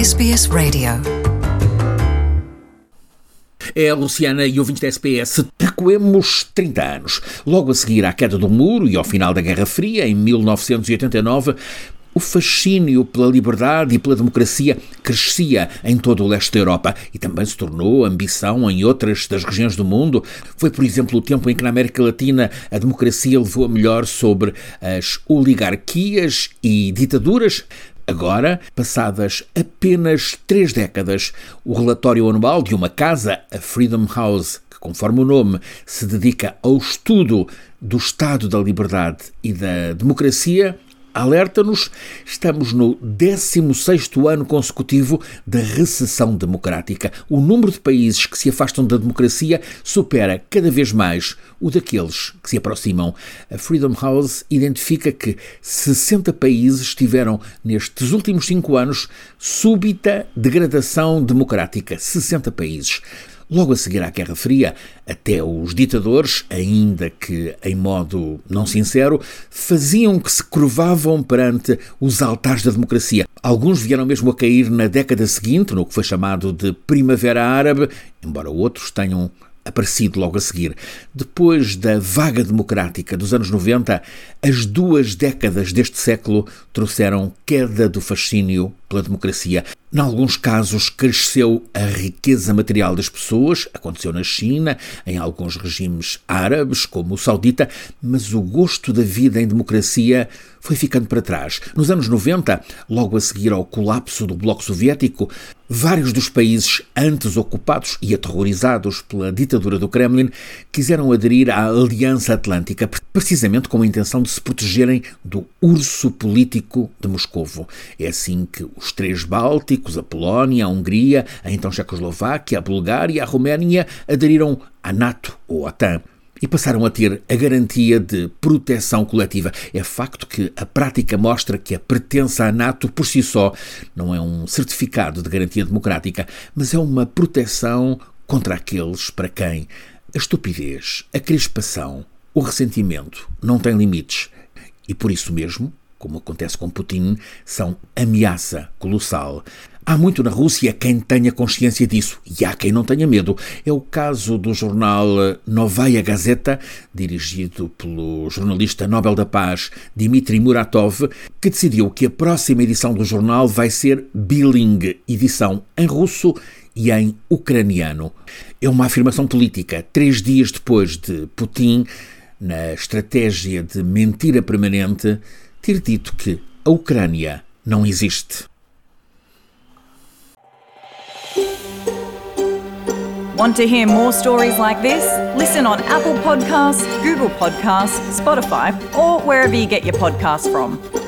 SBS Radio. É Luciana e ouvintes da SPS. Recuemos 30 anos. Logo a seguir à queda do muro e ao final da Guerra Fria, em 1989, o fascínio pela liberdade e pela democracia crescia em todo o leste da Europa e também se tornou ambição em outras das regiões do mundo. Foi, por exemplo, o tempo em que na América Latina a democracia levou a melhor sobre as oligarquias e ditaduras. Agora, passadas apenas três décadas, o relatório anual de uma casa, a Freedom House, que, conforme o nome, se dedica ao estudo do Estado da Liberdade e da Democracia, alerta-nos, estamos no 16º ano consecutivo da recessão democrática. O número de países que se afastam da democracia supera cada vez mais o daqueles que se aproximam. A Freedom House identifica que 60 países tiveram, nestes últimos cinco anos, súbita degradação democrática. 60 países. Logo a seguir à Guerra Fria, até os ditadores, ainda que em modo não sincero, faziam que se curvavam perante os altares da democracia. Alguns vieram mesmo a cair na década seguinte, no que foi chamado de Primavera Árabe, embora outros tenham aparecido logo a seguir. Depois da vaga democrática dos anos 90, as duas décadas deste século trouxeram queda do fascínio pela democracia. Em alguns casos, cresceu a riqueza material das pessoas, aconteceu na China, em alguns regimes árabes, como o saudita, mas o gosto da vida em democracia foi ficando para trás. Nos anos 90, logo a seguir ao colapso do Bloco Soviético, vários dos países antes ocupados e aterrorizados pela ditadura do Kremlin quiseram aderir à Aliança Atlântica, precisamente com a intenção de se protegerem do urso político de Moscovo. É assim que os três Bálticos, a Polónia, a Hungria, a então Checoslováquia, a Bulgária e a Roménia aderiram à NATO ou à OTAN e passaram a ter a garantia de proteção coletiva. É facto que a prática mostra que a pertença à NATO por si só não é um certificado de garantia democrática, mas é uma proteção contra aqueles para quem a estupidez, a crispação, o ressentimento não têm limites. E por isso mesmo, como acontece com Putin, são ameaça colossal. Há muito na Rússia quem tenha consciência disso e há quem não tenha medo. É o caso do jornal Novaya Gazeta, dirigido pelo jornalista Nobel da Paz Dmitry Muratov, que decidiu que a próxima edição do jornal vai ser bilingue, edição em russo e em ucraniano. É uma afirmação política. Três dias depois de Putin, na estratégia de mentira permanente, ter dito que a Ucrânia não existe. Want to hear more stories like this? Listen on Apple Podcasts, Google Podcasts, Spotify, or wherever you get your podcasts from.